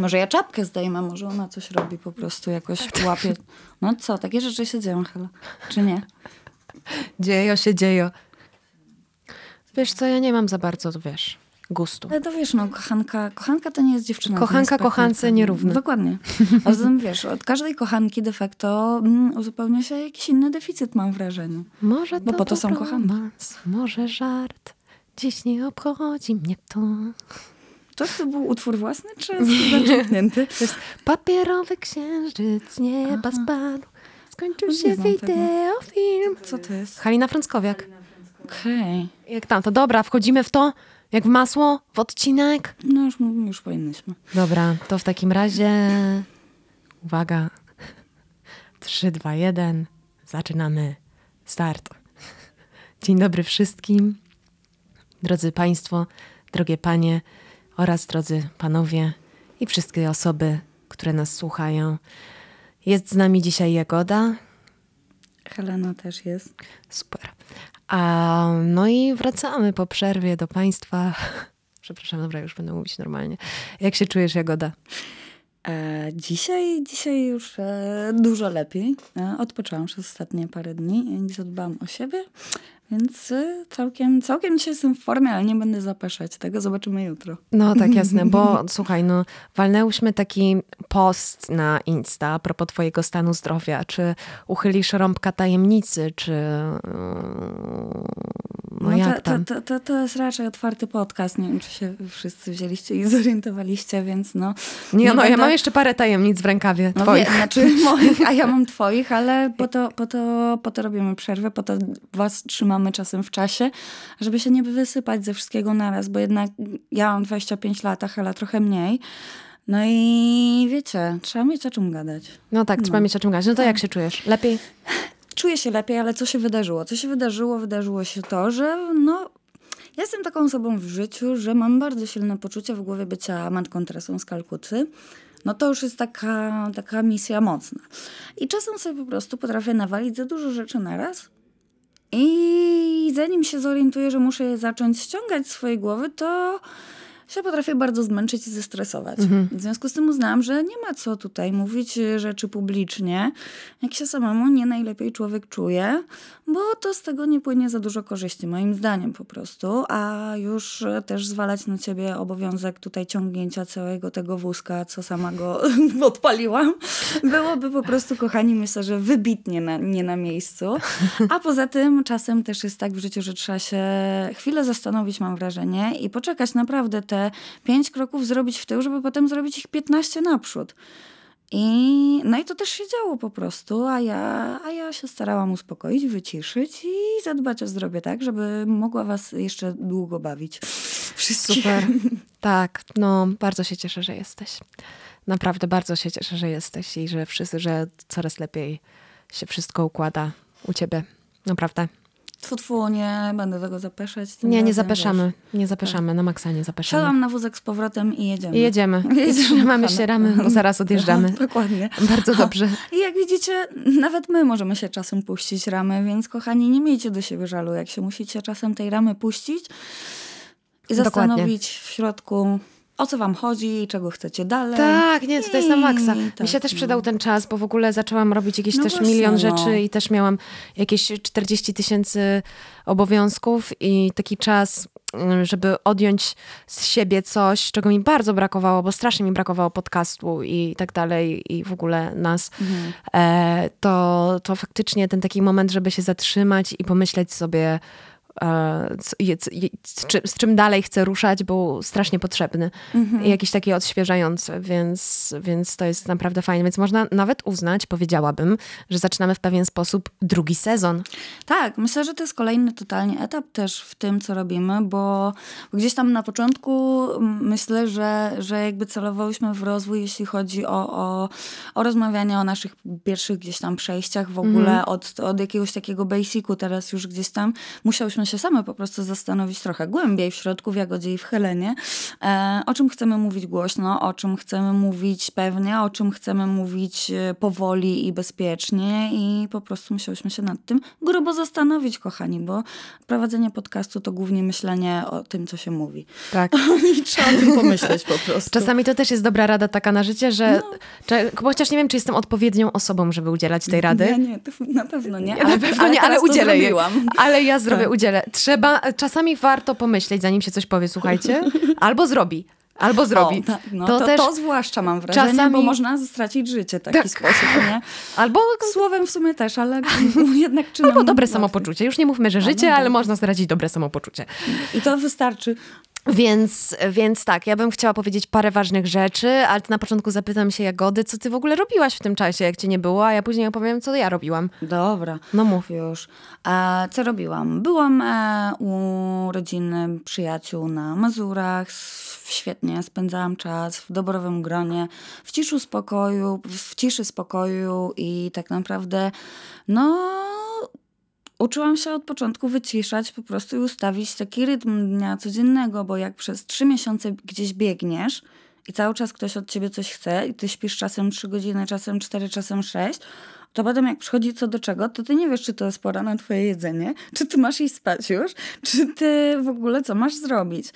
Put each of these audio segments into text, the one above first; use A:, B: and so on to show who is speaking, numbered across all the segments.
A: Może ja czapkę zdejmę, może ona coś robi po prostu, jakoś łapie. No co, takie rzeczy się dzieją, Hela. Czy nie?
B: Dziejo się dzieje. Wiesz co, ja nie mam za bardzo, wiesz, gustu.
A: Ale to wiesz, no kochanka, kochanka to nie jest dziewczyna.
B: Kochanka
A: jest
B: kochance nierówne.
A: Dokładnie. A zatem wiesz, od każdej kochanki de facto mm, uzupełnia się jakiś inny deficyt, mam wrażenie.
B: Może
A: Bo
B: to
A: po to są kochanki.
B: może żart. Dziś nie obchodzi mnie to.
A: To, to był utwór własny, czy zaczerpnięty?
B: To jest papierowy księżyc z nieba spadł. Skończył
A: Nie
B: się
A: znam tego.
B: wideo, film.
A: Co to jest?
B: Halina Frąckowiak.
A: Okej.
B: Jak tam, to dobra, wchodzimy w to, jak w masło, w odcinek.
A: No już, już powinnyśmy.
B: Dobra, to w takim razie uwaga. 3, 2, 1. Zaczynamy. Start. Dzień dobry wszystkim. Drodzy Państwo, drogie Panie oraz drodzy Panowie i wszystkie osoby, które nas słuchają. Jest z nami dzisiaj Jagoda.
A: Helena też jest.
B: Super. A, no i wracamy po przerwie do Państwa. Przepraszam, dobra, już będę mówić normalnie. Jak się czujesz, Jagoda?
A: E, dzisiaj, dzisiaj już e, dużo lepiej. E, odpoczęłam przez ostatnie parę dni i zadbałam o siebie, więc e, całkiem, całkiem dzisiaj jestem w formie, ale nie będę zapeszać tego. Zobaczymy jutro.
B: No tak, jasne, bo słuchaj, no walnęłyśmy taki post na Insta a propos twojego stanu zdrowia. Czy uchylisz rąbka tajemnicy, czy... No, jak
A: to? To, to, to, jest raczej otwarty podcast. Nie wiem, czy się wszyscy wzięliście i zorientowaliście, więc no.
B: Nie, no, ja
A: będę-
B: mam jeszcze parę tajemnic w rękawie
A: No
B: twoich.
A: Wie, znaczy moich, a ja mam twoich, ale po to, po, to, po to robimy przerwę, po to was trzymamy czasem w czasie, żeby się nie wysypać ze wszystkiego naraz, bo jednak ja mam 25 lat, a Hela trochę mniej. No i wiecie, trzeba mieć o czym gadać.
B: No tak, trzeba mieć o czym gadać. No to jak się czujesz? Lepiej?
A: Czuję się lepiej, ale co się wydarzyło? Co się wydarzyło? Wydarzyło się to, że no, ja jestem taką osobą w życiu, że mam bardzo silne poczucie w głowie bycia matką Teresą z Kalkuty. No to już jest taka, taka misja mocna. I czasem sobie po prostu potrafię nawalić za dużo rzeczy naraz. I zanim się zorientuję, że muszę je zacząć ściągać z swojej głowy, to się potrafię bardzo zmęczyć i zestresować. W związku z tym uznałam, że nie ma co tutaj mówić e, rzeczy publicznie, jak się samemu nie najlepiej człowiek czuje, bo to z tego nie płynie za dużo korzyści, moim zdaniem po prostu, a już e, też zwalać na ciebie obowiązek tutaj ciągnięcia całego tego wózka, co sama go odpaliłam, byłoby po prostu, kochani, myślę, że wybitnie na, nie na miejscu. A poza tym czasem też jest tak w życiu, że trzeba się chwilę zastanowić, mam wrażenie, i poczekać naprawdę te pięć kroków zrobić w tył, żeby potem zrobić ich 15 naprzód. I, no i to też się działo po prostu, a ja, a ja się starałam uspokoić, wyciszyć i zadbać o zdrowie tak, żeby mogła was jeszcze długo bawić. Wszystkich.
B: Super. Tak, no bardzo się cieszę, że jesteś. Naprawdę bardzo się cieszę, że jesteś i że wszyscy, że coraz lepiej się wszystko układa u ciebie. Naprawdę.
A: Tfu, tfu, nie będę tego zapeszać. tym
B: Nie, nie zapeszamy.
A: wiesz.
B: Nie zapeszamy, na maksa nie zapeszamy.
A: Siadam na wózek z powrotem i jedziemy.
B: I jedziemy.
A: Jedziemy,
B: trzymamy
A: kochane.
B: się ramy, bo zaraz odjeżdżamy.
A: Dokładnie.
B: Bardzo dobrze.
A: I jak widzicie, nawet my możemy się czasem puścić ramy, więc kochani, nie miejcie do siebie żalu, jak się musicie czasem tej ramy puścić i
B: Dokładnie.
A: zastanowić w środku, o co wam chodzi, czego chcecie dalej.
B: Tak, nie, to jest na maksa.
A: I
B: Mi
A: tak,
B: się też
A: no.
B: przydał ten czas, bo w ogóle zaczęłam robić jakieś
A: No
B: też
A: właśnie,
B: milion
A: no.
B: rzeczy i też miałam jakieś 40 tysięcy obowiązków i taki czas, mm, żeby odjąć z siebie coś, czego mi bardzo brakowało, bo strasznie mi brakowało podcastu i tak dalej i w ogóle nas,
A: Mhm.
B: e, to, to faktycznie ten taki moment, żeby się zatrzymać i pomyśleć sobie, z, czym, z czym dalej chcę ruszać, był strasznie potrzebny.
A: Mhm.
B: I jakiś taki odświeżający, więc, więc to jest naprawdę fajnie. Więc można nawet uznać, powiedziałabym, że zaczynamy w pewien sposób drugi sezon.
A: Tak, myślę, że to jest kolejny totalnie etap też w tym, co robimy, bo gdzieś tam na początku myślę, że, że jakby celowałyśmy w rozwój, jeśli chodzi o, o, o rozmawianie o naszych pierwszych gdzieś tam przejściach w ogóle od, od jakiegoś takiego basicu. Teraz już gdzieś tam musiałyśmy musiałyśmy się same po prostu zastanowić trochę głębiej w środku, w Jagodzie i w Helenie, e, o czym chcemy mówić głośno, o czym chcemy mówić pewnie, o czym chcemy mówić e, powoli i bezpiecznie i po prostu musiałyśmy się nad tym grubo zastanowić, kochani, bo prowadzenie podcastu to głównie myślenie o tym, co się mówi.
B: Tak.
A: I trzeba o tym pomyśleć po prostu.
B: Czasami to też jest dobra rada taka na życie, że cze- chociaż nie wiem, czy jestem odpowiednią osobą, żeby udzielać tej rady.
A: Nie, nie, to na pewno nie.
B: Ja na pewno nie, ale
A: to
B: udzielę jej. Ale ja zrobię,
A: Tak.
B: udzielę. Trzeba, czasami warto pomyśleć, zanim się coś powie, słuchajcie. Albo zrobi. Albo zrobi.
A: O, tak, no,
B: to,
A: to,
B: też,
A: to zwłaszcza mam wrażenie,
B: czasami-
A: bo można stracić życie w taki
B: Tak.
A: sposób, nie?
B: albo,
A: Słowem w sumie też, ale jednak czynem
B: albo dobre
A: łatwiej.
B: samopoczucie. Już nie mówmy, że życie,
A: no
B: ale można stracić dobre samopoczucie.
A: I to wystarczy.
B: Więc, więc tak, ja bym chciała powiedzieć parę ważnych rzeczy, ale na początku zapytam się Jagody, co ty w ogóle robiłaś w tym czasie, jak cię nie było, a ja później opowiem, co ja robiłam.
A: Dobra.
B: No mów.
A: Już. E, co robiłam? Byłam e, u rodziny, przyjaciół na Mazurach. Świetnie spędzałam czas w doborowym gronie, w ciszu spokoju, w ciszy spokoju i tak naprawdę, no, uczyłam się od początku wyciszać po prostu i ustawić taki rytm dnia codziennego, bo jak przez trzy miesiące gdzieś biegniesz i cały czas ktoś od ciebie coś chce i ty śpisz czasem trzy godziny, czasem cztery, czasem sześć, to potem jak przychodzi co do czego, to ty nie wiesz, czy to jest pora na twoje jedzenie, czy ty masz iść spać już, czy ty w ogóle co masz zrobić.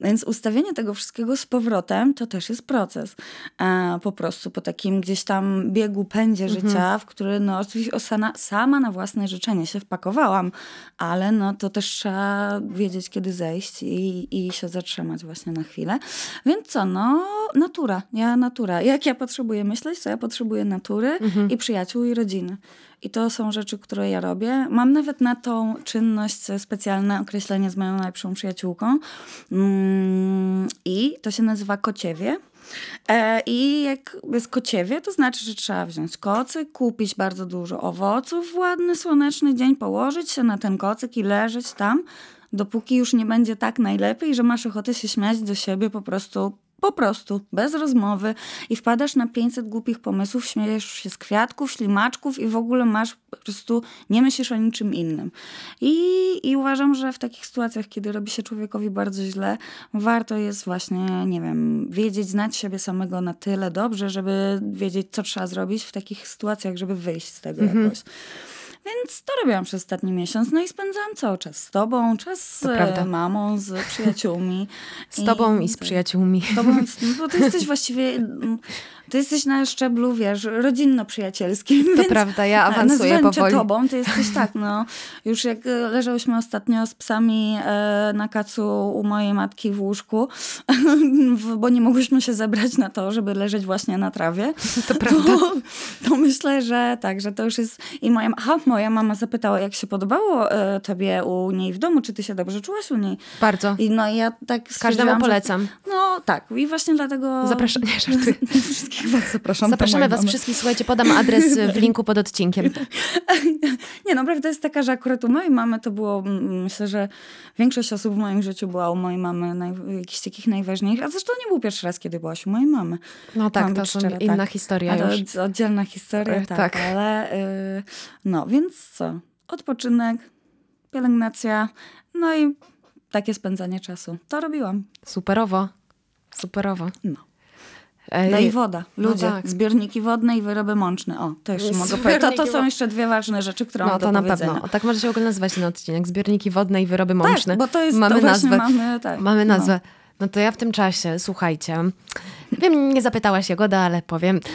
A: Więc ustawienie tego wszystkiego z powrotem to też jest proces. A po prostu po takim gdzieś tam biegu, pędzie życia, w który no oczywiście osana, sama na własne życzenie się wpakowałam, ale no to też trzeba wiedzieć, kiedy zejść i, i się zatrzymać właśnie na chwilę. Więc co, no natura, ja natura. Jak ja potrzebuję myśleć, to ja potrzebuję natury i przyjaciół i rodziny. I to są rzeczy, które ja robię. Mam nawet na tą czynność specjalne określenie z moją najlepszą przyjaciółką. Mm, I to się nazywa kociewie. E, I jak jest kociewie, to znaczy, że trzeba wziąć kocyk, kupić bardzo dużo owoców w ładny, słoneczny dzień, położyć się na ten kocyk i leżeć tam, dopóki już nie będzie tak najlepiej, że masz ochotę się śmiać do siebie po prostu po prostu, bez rozmowy i wpadasz na 500 głupich pomysłów, śmiejesz się z kwiatków, ślimaczków i w ogóle masz po prostu, nie myślisz o niczym innym. I, I uważam, że w takich sytuacjach, kiedy robi się człowiekowi bardzo źle, warto jest właśnie, nie wiem, wiedzieć, znać siebie samego na tyle dobrze, żeby wiedzieć, co trzeba zrobić w takich sytuacjach, żeby wyjść z tego jakoś. Więc to robiłam przez ostatni miesiąc. No i spędzałam cały czas z tobą, czas z e, mamą, z przyjaciółmi.
B: Z tobą i z
A: tak.
B: przyjaciółmi.
A: Z tobą, bo ty jesteś właściwie, mm, ty jesteś na szczeblu, wiesz, rodzinno-przyjacielskim.
B: To
A: więc
B: prawda, ja
A: tak,
B: awansuję
A: nazwę cię
B: powoli.
A: tobą, ty jesteś tak, no. Już jak e, leżałyśmy ostatnio z psami e, na kacu u mojej matki w łóżku, bo nie mogłyśmy się zebrać na to, żeby leżeć właśnie na trawie.
B: To prawda.
A: To, to myślę, że tak, że to już jest... I moja, aha, moja mama zapytała, jak się podobało e, tobie u niej w domu, czy ty się dobrze czułaś u niej?
B: Bardzo.
A: I no ja tak
B: Każdemu
A: stwierdziłam, że-
B: polecam.
A: no tak, i właśnie dlatego.
B: Zapraszam, nie, żartuję.
A: Was zapraszam.
B: Zapraszamy was
A: mamy.
B: wszystkich, słuchajcie, podam adres w linku pod odcinkiem.
A: Nie, no prawda jest taka, że akurat u mojej mamy to było, mm, myślę, że większość osób w moim życiu była u mojej mamy naj, jakichś takich najważniejszych, a zresztą nie był pierwszy raz, kiedy byłaś u mojej mamy.
B: No tak,
A: Mam
B: to są
A: szczera,
B: inna
A: tak.
B: historia
A: A
B: już.
A: od- oddzielna historia,
B: E,
A: tak,
B: tak.
A: ale y, no, więc co? Odpoczynek, pielęgnacja, no i takie spędzanie czasu. To robiłam.
B: Superowo. Superowo.
A: No. No i woda. Ludzie,
B: tak.
A: zbiorniki wodne i wyroby mączne. O, to jeszcze mogę
B: Zbiorniki
A: powiedzieć. To, to są jeszcze dwie ważne rzeczy, które
B: No
A: mam
B: to na pewno. O, tak może się w ogóle nazywać ten odcinek. Zbiorniki wodne i wyroby mączne.
A: Tak, bo to jest
B: mamy
A: to
B: nazwę.
A: mamy, tak.
B: Mamy
A: no.
B: nazwę. No to ja w tym czasie, słuchajcie, wiem, nie zapytałaś Jagoda, ale powiem.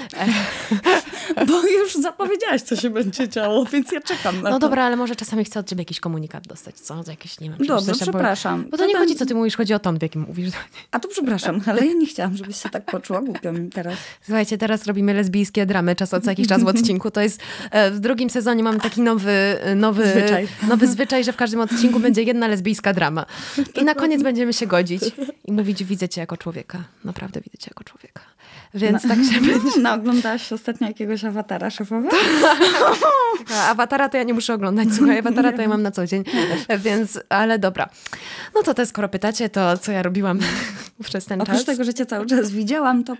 A: Bo już zapowiedziałaś, co się będzie działo, więc ja czekam na
B: No
A: to.
B: dobra, ale może czasami chcę od ciebie jakiś komunikat dostać, co? Jakiś, nie wiem,
A: Dobrze, przepraszam.
B: Bo to nie
A: To
B: chodzi,
A: ten-
B: co ty mówisz, chodzi o ton, w jakim mówisz.
A: A tu przepraszam, ale ja nie chciałam, żebyś się tak poczuła głupio teraz.
B: Słuchajcie, teraz robimy lesbijskie dramy czas od co jakiś czas w odcinku. To jest e, w drugim sezonie mamy taki nowy, e, nowy,
A: Zwyczaj.
B: nowy zwyczaj, że w każdym odcinku będzie jedna lesbijska drama. I na koniec będziemy się godzić i mówić, widzę cię jako człowieka. Naprawdę widzę cię jako człowieka. Więc tak się będzie.
A: No, oglądałaś ostatnio jakiegoś awatara szefowa?
B: A Awatara to ja nie muszę oglądać, słuchaj, awatara to ja mam na co dzień. Więc, ale dobra. No to te, skoro pytacie, to co ja robiłam przez ten
A: Oprócz
B: czas?
A: tego, że cię cały czas widziałam, to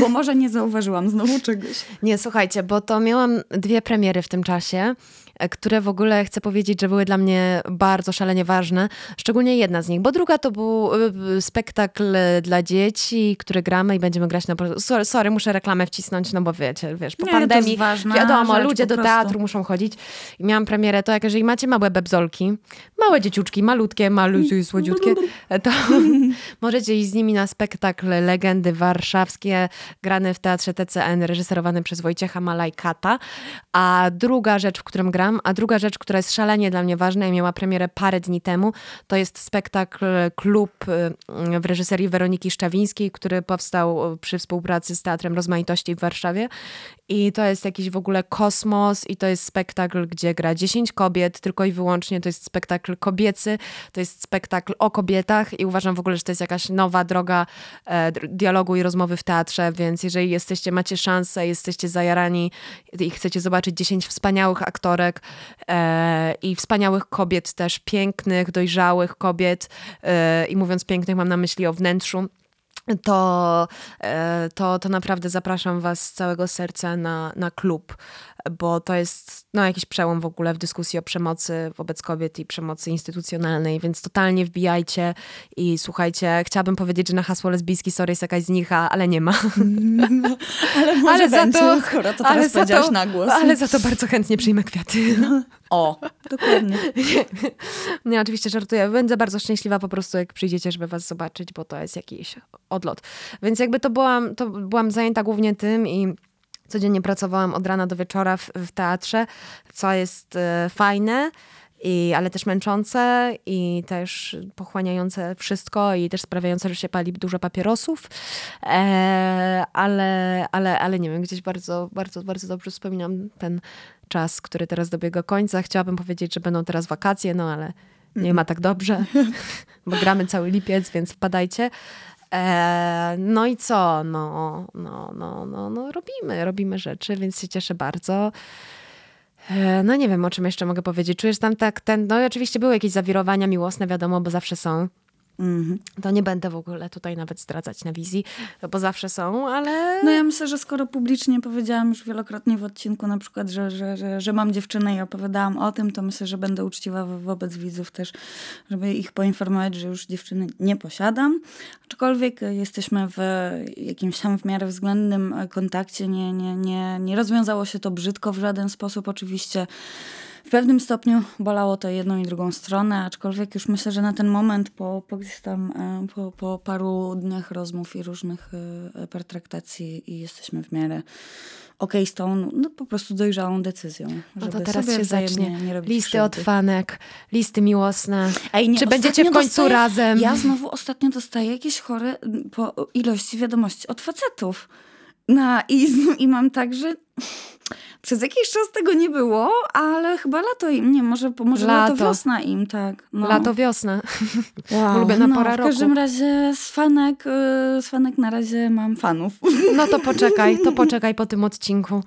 A: bo może nie zauważyłam znowu czegoś.
B: Nie, słuchajcie, bo to miałam dwie premiery w tym czasie. E, które w ogóle chcę powiedzieć, że były dla mnie bardzo szalenie ważne. Szczególnie jedna z nich, bo druga to był y, spektakl dla dzieci, który gramy i będziemy grać na... Sorry, sorry muszę reklamę wcisnąć, no bo wiecie, wiesz, po
A: Nie, to jest
B: pandemii
A: ważna
B: wiadomo, ludzie do teatru muszą chodzić. I miałam premierę, to jak jeżeli macie małe bebzolki, małe dzieciuczki, malutkie, malutkie, słodziutkie, to możecie iść z nimi na spektakl Legendy Warszawskie, grany w Teatrze TCN, reżyserowany przez Wojciecha Malajkata. A druga rzecz, w którym gram, a druga rzecz, która jest szalenie dla mnie ważna i miała premierę parę dni temu, to jest spektakl Klub y, w reżyserii Weroniki Szczawińskiej, który powstał przy współpracy z Teatrem Rozmaitości w Warszawie. I to jest jakiś w ogóle kosmos i to jest spektakl, gdzie gra 10 kobiet, tylko i wyłącznie to jest spektakl kobiecy, to jest spektakl o kobietach i uważam w ogóle, że to jest jakaś nowa droga e, dialogu i rozmowy w teatrze, więc jeżeli jesteście, macie szansę, jesteście zajarani i chcecie zobaczyć 10 wspaniałych aktorek e, i wspaniałych kobiet też, pięknych, dojrzałych kobiet. E, i mówiąc pięknych mam na myśli o wnętrzu, to, e, to, to naprawdę zapraszam Was z całego serca na, na klub, bo to jest no, jakiś przełom w ogóle w dyskusji o przemocy wobec kobiet i przemocy instytucjonalnej, więc totalnie wbijajcie i słuchajcie. Chciałabym powiedzieć, że na hasło lesbijski sorry jest jakaś znicha, ale nie ma.
A: Ale może
B: ale
A: będzie,
B: za to,
A: skoro to teraz powiedziałaś
B: to,
A: na głos.
B: Ale za to bardzo chętnie przyjmę kwiaty.
A: O, dokładnie.
B: Nie, oczywiście żartuję. Będę bardzo szczęśliwa po prostu, jak przyjdziecie, żeby was zobaczyć, bo to jest jakiś odlot. Więc jakby to byłam, to byłam zajęta głównie tym i codziennie pracowałam od rana do wieczora w, w teatrze, co jest e, fajne. I, ale też męczące i też pochłaniające wszystko i też sprawiające, że się pali dużo papierosów. E, ale, ale, ale nie wiem, gdzieś bardzo, bardzo, bardzo dobrze wspominam ten czas, który teraz dobiega końca. Chciałabym powiedzieć, że będą teraz wakacje, no ale nie ma tak dobrze, bo gramy cały lipiec, więc wpadajcie. E, no i co? No, no, no, no, no, robimy, robimy rzeczy, więc się cieszę bardzo. E, No nie wiem, o czym jeszcze mogę powiedzieć. Czujesz tam tak ten, no i oczywiście były jakieś zawirowania miłosne, wiadomo, bo zawsze są.
A: Mhm.
B: To nie będę w ogóle tutaj nawet zdradzać na wizji, bo zawsze są, ale...
A: No ja myślę, że skoro publicznie powiedziałam już wielokrotnie w odcinku na przykład, że, że, że, że mam dziewczynę i opowiadałam o tym, to myślę, że będę uczciwa wo- wobec widzów też, żeby ich poinformować, że już dziewczyny nie posiadam. Aczkolwiek jesteśmy w jakimś tam w miarę względnym kontakcie. Nie, nie, nie, nie rozwiązało się to brzydko w żaden sposób oczywiście. W pewnym stopniu bolało to jedną i drugą stronę, aczkolwiek już myślę, że na ten moment po, po gdzieś tam e, po, po paru dniach rozmów i różnych e, pertraktacji i jesteśmy w miarę okej z tą no, po prostu dojrzałą decyzją.
B: No to teraz się zacznie.
A: Nie robić
B: Listy od
A: krzywdy.
B: fanek, listy miłosne.
A: Ej, nie,
B: Czy będziecie w końcu
A: dostaję-
B: razem?
A: Ja znowu ostatnio dostaję jakieś chore m, po ilości wiadomości od facetów. No i, zn- i mam tak, że przez jakiś czas tego nie było, ale chyba lato im, nie, może, może lato,
B: Lato.
A: wiosna im, tak. No.
B: Lato, wiosna.
A: wow.
B: ulubiona
A: no,
B: pora
A: W każdym
B: roku.
A: razie z fanek, y, z fanek na razie mam fanów.
B: No to poczekaj, to poczekaj po tym odcinku.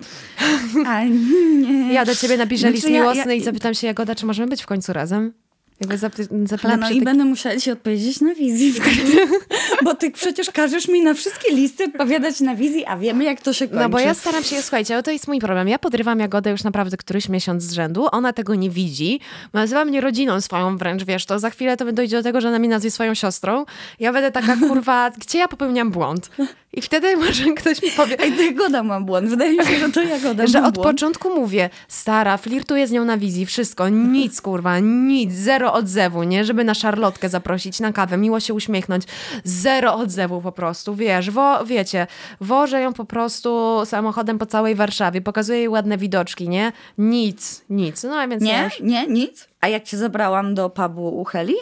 A: A, nie.
B: Ja do ciebie napiszę
A: Znaczy,
B: list
A: ja-
B: miłosny
A: ja-
B: i zapytam się, Jagoda, czy możemy być w końcu razem? Jakby zapy- zapytam
A: no i
B: tak-
A: będę musiała ci odpowiedzieć na wizji wtedy. Bo ty przecież każesz mi na wszystkie listy odpowiadać na wizji, a wiemy jak to się kończy.
B: No bo ja staram się, słuchajcie, ale to jest mój problem. Ja podrywam Jagodę już naprawdę któryś miesiąc z rzędu. Ona tego nie widzi. Nazywa mnie rodziną swoją wręcz, wiesz, to za chwilę to dojdzie do tego, że ona mnie nazwie swoją siostrą. Ja będę taka, kurwa, gdzie ja popełniam błąd? I wtedy może ktoś mi powie,
A: Ej, to Jagoda ma błąd. Wydaje mi się, że to Jagoda
B: że od
A: błąd.
B: początku mówię, stara, flirtuję z nią na wizji, wszystko, nic, kurwa, nic, zero odzewu, nie? Żeby na szarlotkę zaprosić na kawę, miło się uśmiechnąć, zero odzewu po prostu, wiesz, wo, wiecie, wożę ją po prostu samochodem po całej Warszawie, pokazuję jej ładne widoczki, nie? Nic, nic, no a więc
A: Nie, nie, nic. A jak cię zabrałam do pubu u Heli?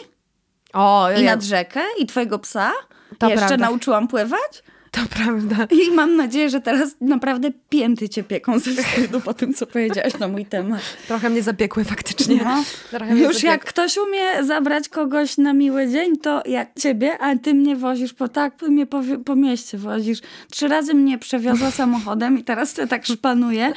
B: O,
A: I
B: ja,
A: nad rzekę? I twojego psa?
B: To
A: Jeszcze
B: prawda.
A: nauczyłam pływać?
B: To prawda.
A: I mam nadzieję, że teraz naprawdę pięty cię pieką ze wstydu po tym, co powiedziałaś na mój temat.
B: Trochę mnie zapiekły faktycznie.
A: No. Już jak ktoś umie zabrać kogoś na miły dzień, to jak ciebie, a ty mnie wozisz po tak, mnie po, po mieście wozisz. Trzy razy mnie przewiozła samochodem i teraz ty tak szpanuje.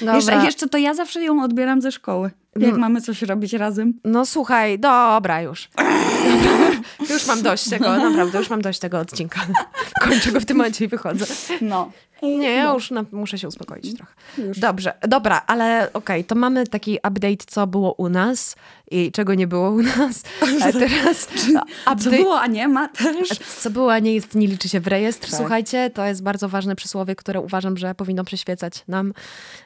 B: Dobra.
A: Jeszcze, jeszcze to ja zawsze ją odbieram ze szkoły. Jak mamy coś robić razem.
B: No słuchaj, dobra już. Już mam dość tego, naprawdę, już mam dość tego odcinka. Kończę go w tym momencie i wychodzę.
A: No.
B: Nie, ja już na, muszę się uspokoić trochę. Dobrze, dobra, ale okej, to mamy taki update, co było u nas i czego nie było u nas. A teraz
A: Co
B: update,
A: było, a nie ma też.
B: co było, a nie jest, nie liczy się w rejestr.
A: Tak.
B: Słuchajcie, to jest bardzo ważne przysłowie, które uważam, że powinno przyświecać nam,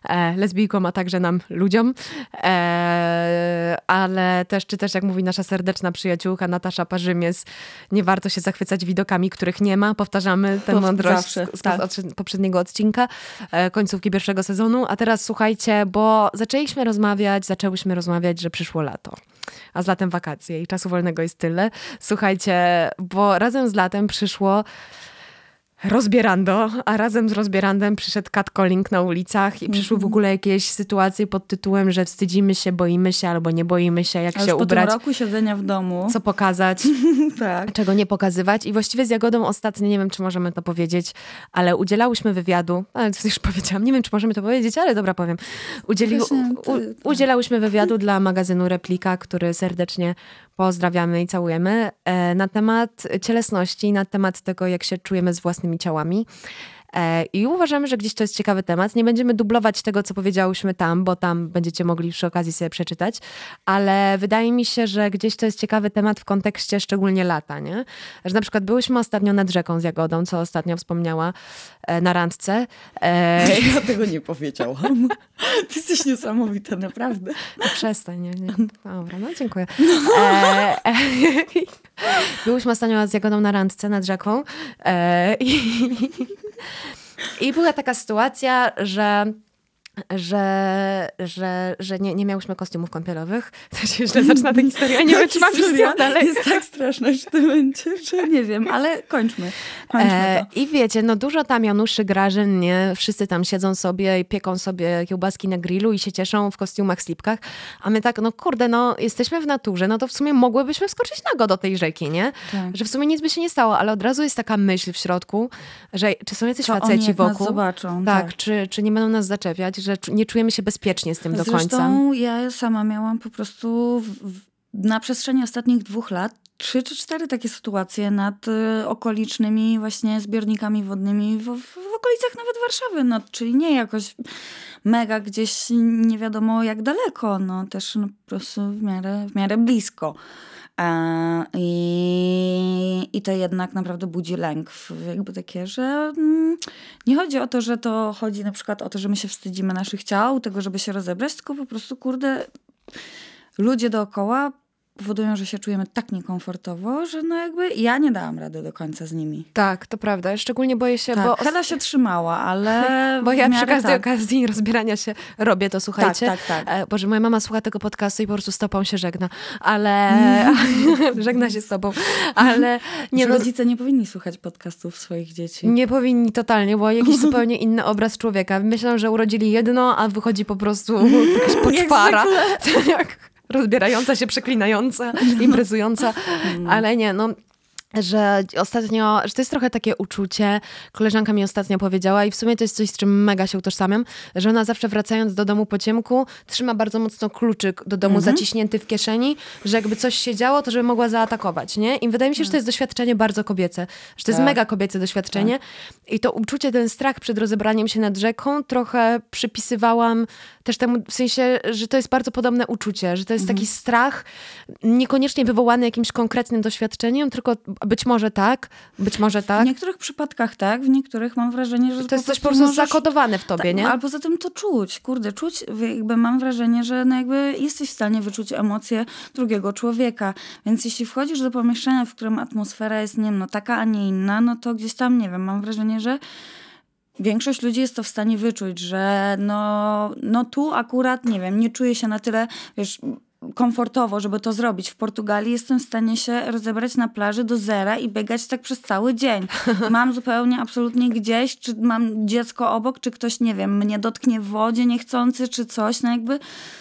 B: e, lesbijkom, a także nam, ludziom. E, ale też, czy też jak mówi nasza serdeczna przyjaciółka Natasza Parzymies, nie warto się zachwycać widokami, których nie ma. Powtarzamy tę mądrość
A: zawsze,
B: z, z,
A: tak.
B: od poprzedniego odcinka, e, końcówki pierwszego sezonu. A teraz słuchajcie, bo zaczęliśmy rozmawiać, zaczęłyśmy rozmawiać, że przyszło lato. A z latem wakacje i czasu wolnego jest tyle. Słuchajcie, bo razem z latem przyszło rozbierando, a razem z rozbierandem przyszedł catcalling na ulicach i przyszły w ogóle jakieś sytuacje pod tytułem, że wstydzimy się, boimy się albo nie boimy się, jak
A: A
B: się
A: po
B: ubrać,
A: roku siedzenia w domu.
B: co pokazać
A: Tak.
B: czego nie pokazywać. I właściwie z Jagodą ostatnio, nie wiem, czy możemy to powiedzieć, ale udzielałyśmy wywiadu, ale to już powiedziałam, nie wiem, czy możemy to powiedzieć, ale dobra, powiem. Udzieli,
A: Właśnie,
B: u,
A: ty- tak.
B: udzielałyśmy wywiadu dla magazynu Replika, który serdecznie pozdrawiamy i całujemy, e, na temat cielesności, na temat tego, jak się czujemy z własnymi ciałami. E, I uważamy, że gdzieś to jest ciekawy temat. Nie będziemy dublować tego, co powiedziałyśmy tam, bo tam będziecie mogli przy okazji sobie przeczytać, ale wydaje mi się, że gdzieś to jest ciekawy temat w kontekście szczególnie lata, nie? Że na przykład byłyśmy ostatnio nad rzeką z Jagodą, co ostatnio wspomniała e, na randce. E,
A: Ja tego nie powiedziałam. Ty jesteś niesamowita, naprawdę.
B: No przestań, nie, nie. Dobra, no dziękuję. E, e, byłyśmy ostatnio z Jagodą na randce nad rzeką e, i, i była taka sytuacja, że że, że, że nie, nie miałyśmy kostiumów kąpielowych. To się źle zaczyna ta historia. Nie wiem, czy mam
A: Historia
B: dalej.
A: Jest tak straszna w tym momencie, że nie wiem, ale kończmy. Kończmy
B: E,
A: to.
B: I wiecie, no dużo tam Januszy, Grażyn, nie? Wszyscy tam siedzą sobie i pieką sobie kiełbaski na grillu i się cieszą w kostiumach, slipkach. A my tak, no kurde, no jesteśmy w naturze, no to w sumie mogłybyśmy wskoczyć nago do tej rzeki, nie?
A: Tak.
B: Że w sumie nic by się nie stało, ale od razu jest taka myśl w środku, że czy są jacyś
A: oni
B: faceci
A: jak nas
B: wokół?
A: zobaczą,
B: Tak,
A: tak.
B: Czy, czy nie będą nas zaczepiać, że nie czujemy się bezpiecznie z tym do końca.
A: Zresztą ja sama miałam po prostu w, na przestrzeni ostatnich dwóch lat trzy czy cztery takie sytuacje nad y, okolicznymi właśnie zbiornikami wodnymi w, w, w okolicach nawet Warszawy, no, czyli nie jakoś mega gdzieś nie wiadomo jak daleko, no też no, po prostu w miarę, w miarę blisko. E, I, I to jednak naprawdę budzi lęk. Jakby takie, że mm, nie chodzi o to, że to chodzi na przykład o to, że my się wstydzimy naszych ciał, tego, żeby się rozebrać, tylko po prostu, kurde, ludzie dookoła powodują, że się czujemy tak niekomfortowo, że no jakby ja nie dałam rady do końca z nimi.
B: Tak, to prawda. Szczególnie boję się,
A: Tak,
B: bo,
A: Hela się trzymała, ale
B: bo ja przy każdej
A: tak.
B: okazji rozbierania się robię to, słuchajcie.
A: Tak, tak, tak.
B: E, Boże, moja mama słucha tego podcastu i po prostu stopą się żegna, ale żegna się z tobą, ale nie no,
A: rodzice nie powinni słuchać podcastów swoich dzieci.
B: nie powinni totalnie, bo jakiś zupełnie inny obraz człowieka. Myślą, że urodzili jedno, a wychodzi po prostu jakaś poczwara, jak rozbierająca się, przeklinająca, imprezująca, ale nie, no że ostatnio, że to jest trochę takie uczucie, koleżanka mi ostatnio powiedziała i w sumie to jest coś, z czym mega się utożsamiam, że ona zawsze wracając do domu po ciemku trzyma bardzo mocno kluczyk do domu zaciśnięty w kieszeni, że jakby coś się działo, to żeby mogła zaatakować, nie? I wydaje mi się, że to jest doświadczenie bardzo kobiece, że to jest
A: Tak.
B: mega kobiece doświadczenie. I to uczucie, ten strach przed rozebraniem się nad rzeką trochę przypisywałam też temu, w sensie, że to jest bardzo podobne uczucie, że to jest taki strach niekoniecznie wywołany jakimś konkretnym doświadczeniem, tylko być może tak, być może
A: W
B: tak.
A: niektórych przypadkach tak, w niektórych mam wrażenie, że
B: To jest coś po prostu
A: możesz-
B: zakodowane w tobie,
A: Tak,
B: nie?
A: A poza tym to czuć, kurde, czuć, jakby mam wrażenie, że no jakby jesteś w stanie wyczuć emocje drugiego człowieka. Więc jeśli wchodzisz do pomieszczenia, w którym atmosfera jest, nie wiem, no taka, a nie inna, no to gdzieś tam, nie wiem, mam wrażenie, że większość ludzi jest to w stanie wyczuć, że no, no tu akurat, nie wiem, nie czuję się na tyle, wiesz, komfortowo, żeby to zrobić. W Portugalii jestem w stanie się rozebrać na plaży do zera i biegać tak przez cały dzień. Mam zupełnie absolutnie gdzieś, czy mam dziecko obok, czy ktoś, nie wiem, mnie dotknie w wodzie niechcący, czy coś, no jakby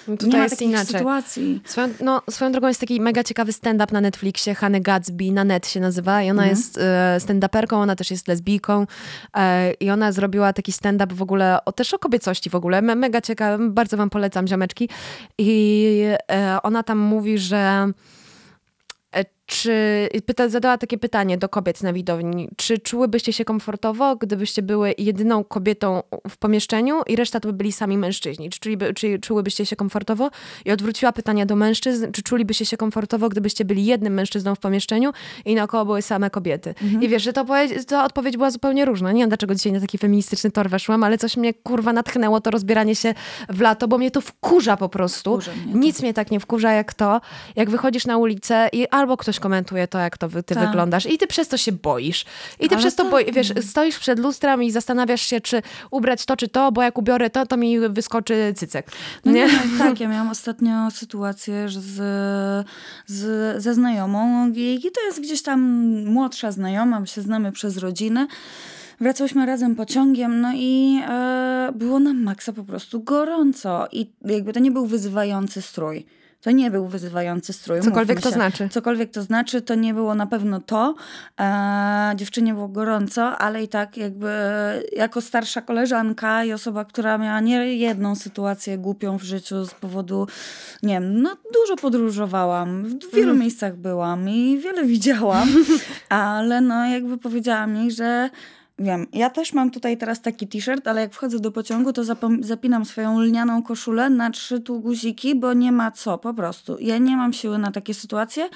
B: No tutaj
A: nie ma
B: jest
A: takich
B: inaczej.
A: sytuacji.
B: Swoją, no, swoją drogą jest taki mega ciekawy stand-up na Netflixie, Hany Gatsby, na net się nazywa i ona jest e, stand-uperką, ona też jest lesbijką e, i ona zrobiła taki stand-up w ogóle, o, też o kobiecości w ogóle, Me, mega ciekawy, bardzo wam polecam, ziomeczki i e, ona tam mówi, że czy pyta, zadała takie pytanie do kobiet na widowni, czy czułybyście się komfortowo, gdybyście były jedyną kobietą w pomieszczeniu i reszta to by byli sami mężczyźni? Czy, czuliby, czy czułybyście się komfortowo? I odwróciła pytania do mężczyzn, czy czulibyście się komfortowo, gdybyście byli jednym mężczyzną w pomieszczeniu i naokoło były same kobiety? I wiesz, że to, to odpowiedź była zupełnie różna. Nie wiem, dlaczego dzisiaj na taki feministyczny tor weszłam, ale coś mnie kurwa natchnęło to rozbieranie się w lato, bo mnie to wkurza po prostu.
A: Wkurza mnie.
B: Nic mnie tak nie wkurza jak to, jak wychodzisz na ulicę i albo ktoś komentuje to, jak to ty
A: Tak.
B: wyglądasz i ty przez to się boisz. I ty
A: Ale
B: przez to
A: tak,
B: boi, wiesz, stoisz przed lustrem i zastanawiasz się, czy ubrać to, czy to, bo jak ubiorę to, to mi wyskoczy cycek.
A: No
B: Nie?
A: nie? No, tak, ja miałam ostatnio sytuację z, z, ze znajomą i i to jest gdzieś tam młodsza znajoma, my się znamy przez rodzinę. Wracałyśmy razem pociągiem, no i e, było nam maksa po prostu gorąco. I jakby to nie był wyzywający strój. To nie był wyzywający strój.
B: Cokolwiek to znaczy.
A: Cokolwiek to znaczy, to nie było na pewno to. E, dziewczynie było gorąco, ale i tak jakby jako starsza koleżanka i osoba, która miała nie jedną sytuację głupią w życiu z powodu, nie wiem, no dużo podróżowałam, w wielu
B: Mm.
A: miejscach byłam i wiele widziałam, ale no jakby powiedziała mi, że Wiem, ja też mam tutaj teraz taki t-shirt, ale jak wchodzę do pociągu, to zapinam swoją lnianą koszulę na trzy tu guziki, bo nie ma co, po prostu. Ja nie mam siły na takie sytuacje.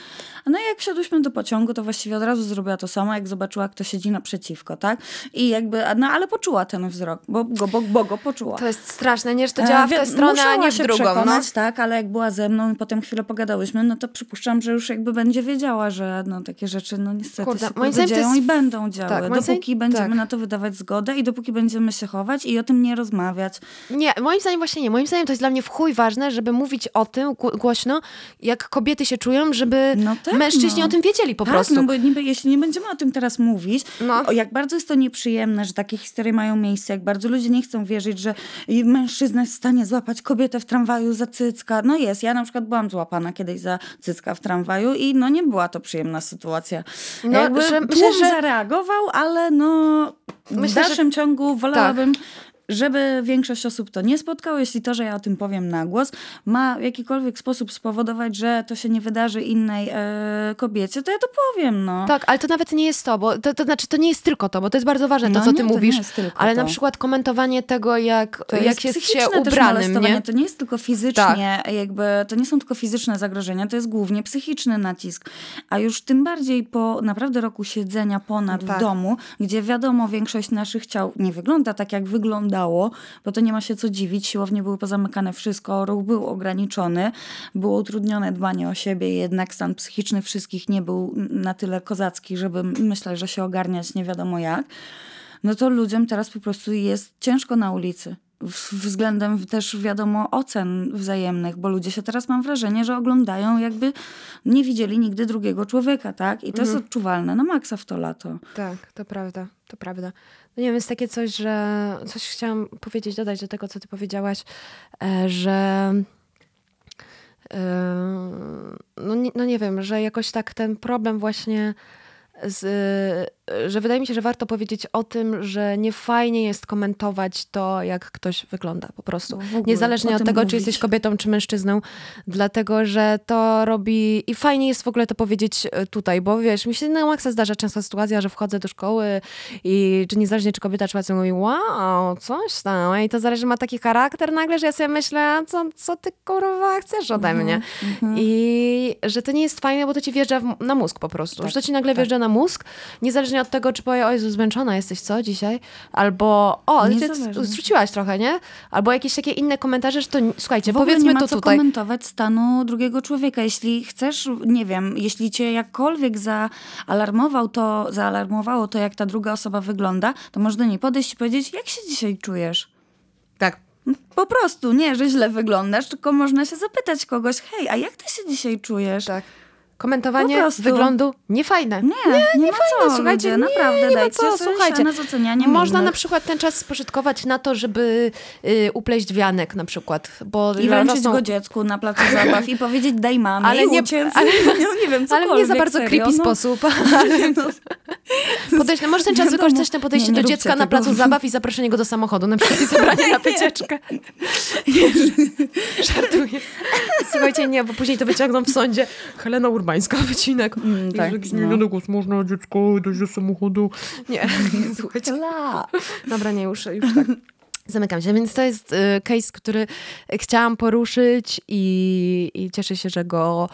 A: No i jak wsiadłyśmy do pociągu, to właściwie od razu zrobiła to samo, jak zobaczyła, kto siedzi naprzeciwko, tak? I jakby, no ale poczuła ten wzrok, bo go, bo, bo go poczuła.
B: To jest straszne, nie, że to działa w
A: E,
B: tę stronę, a nie w
A: się
B: drugą. No.
A: przekonać, tak, ale jak była ze mną i potem chwilę pogadałyśmy, no to przypuszczam, że już jakby będzie wiedziała, że no takie rzeczy, no niestety
B: Kurde,
A: się
B: moim
A: dzieją i będą działy.
B: tak, moim zdaniem-
A: dopóki będziemy na to wydawać zgodę i dopóki będziemy się chować i o tym nie rozmawiać.
B: Nie, moim zdaniem właśnie nie. Moim zdaniem to jest dla mnie w chuj ważne, żeby mówić o tym gł- głośno, jak kobiety się czują, żeby
A: No tak,
B: mężczyźni
A: no.
B: o tym wiedzieli po
A: tak,
B: prostu.
A: no bo niby, jeśli nie będziemy o tym teraz mówić,
B: No.
A: jak bardzo jest to nieprzyjemne, że takie historie mają miejsce, jak bardzo ludzie nie chcą wierzyć, że mężczyzna jest w stanie złapać kobietę w tramwaju za cycka. No jest, ja na przykład byłam złapana kiedyś za cycka w tramwaju i no nie była to przyjemna sytuacja.
B: No,
A: Jakby
B: że-
A: tłum
B: że-
A: zareagował, ale no w
B: Myślę, że-
A: dalszym ciągu wolałabym... Żeby większość osób to nie spotkało, jeśli to, że ja o tym powiem na głos, ma w jakikolwiek sposób spowodować, że to się nie wydarzy innej e, kobiecie, to ja to powiem, no.
B: Tak, ale to nawet nie jest to, bo to, to znaczy to nie jest tylko to, bo to jest bardzo ważne to,
A: No
B: co
A: nie,
B: ty mówisz, ale na
A: to.
B: przykład komentowanie tego, jak,
A: To
B: jak
A: jest
B: jest się ubranym, nie?
A: To nie jest tylko fizycznie, jakby, to nie są tylko fizyczne zagrożenia, to jest głównie psychiczny nacisk. A już tym bardziej po naprawdę roku siedzenia ponad
B: Tak.
A: w domu, gdzie wiadomo, większość naszych ciał nie wygląda tak, jak bo to nie ma się co dziwić. Siłownie były pozamykane wszystko, ruch był ograniczony, było utrudnione dbanie o siebie, jednak stan psychiczny wszystkich nie był na tyle kozacki, żeby myśleć, że się ogarniać nie wiadomo jak no to ludziom teraz po prostu jest ciężko na ulicy. Względem też, wiadomo, ocen wzajemnych, bo ludzie się teraz, mam wrażenie, że oglądają jakby nie widzieli nigdy drugiego człowieka, tak? I to jest odczuwalne na maksa w to lato.
B: Tak, to prawda, to prawda. No nie wiem, jest takie coś, że coś chciałam powiedzieć, dodać do tego, co ty powiedziałaś, e, że e, no nie, no nie wiem, że jakoś tak ten problem właśnie z, że wydaje mi się, że warto powiedzieć o tym, że nie fajnie jest komentować to, jak ktoś wygląda po prostu. Niezależnie od tego, czy
A: mówić.
B: jesteś kobietą, czy mężczyzną, dlatego, że to robi i fajnie jest w ogóle to powiedzieć e, tutaj, bo wiesz, mi się na maksa zdarza często sytuacja, że wchodzę do szkoły i czy niezależnie, czy kobieta, czy facet mówi, wow, coś tam, i to zależy, ma taki charakter nagle, że ja sobie myślę, co, co ty kurwa chcesz ode mnie? I że to nie jest fajne, bo to ci wjeżdża w, na mózg po prostu, że to ci nagle wjeżdża na mózg, niezależnie od tego, czy powie, o Jezu, zmęczona jesteś, co, dzisiaj? Albo, o, zrzuciłaś trochę, nie? Albo jakieś takie inne komentarze, że to, słuchajcie,
A: W ogóle
B: powiedzmy
A: nie ma
B: to
A: co
B: tutaj.
A: komentować stanu drugiego człowieka. Jeśli chcesz, nie wiem, jeśli cię jakkolwiek zaalarmował to, zaalarmowało to, jak ta druga osoba wygląda, to można do niej podejść i powiedzieć, jak się dzisiaj czujesz?
B: Tak.
A: Po prostu, nie, że źle wyglądasz, tylko można się zapytać kogoś, hej, a jak ty się dzisiaj czujesz?
B: Tak. Komentowanie wyglądu niefajne.
A: Nie, nie, ma co,
B: słuchajcie,
A: ludzie,
B: nie,
A: naprawdę,
B: nie ma
A: dajcie
B: co, słuchajcie.
A: ocenianiem
B: Można
A: innych.
B: na przykład ten czas spożytkować na to, żeby y, upleść wianek na przykład. Bo
A: I wręczyć
B: rosną-
A: go dziecku na placu zabaw i powiedzieć daj mamie
B: Ale nie-
A: uciec.
B: ale-
A: no, nie wiem,
B: ale nie za bardzo
A: serio,
B: creepy
A: no.
B: sposób. Ale podejść, no, może ten czas
A: Wiadomo.
B: wykorzystać na podejście
A: Nie, nie
B: do dziecka na placu zabaw i zaproszenie go do samochodu, na przykład i zabranie na wycieczkę. Żartuję. Słuchajcie, nie, bo później to wyciągną w sądzie. Helena Urban Bańska, wycinek.
A: Mm, tak,
B: Jezu,
A: no.
B: nie, głos można, dziecko, dojść do samochodu. Nie, słuchajcie.
A: Tla.
B: Dobra, nie, już, już tak. Zamykam się, więc to jest y, case, który chciałam poruszyć i, i cieszę się, że go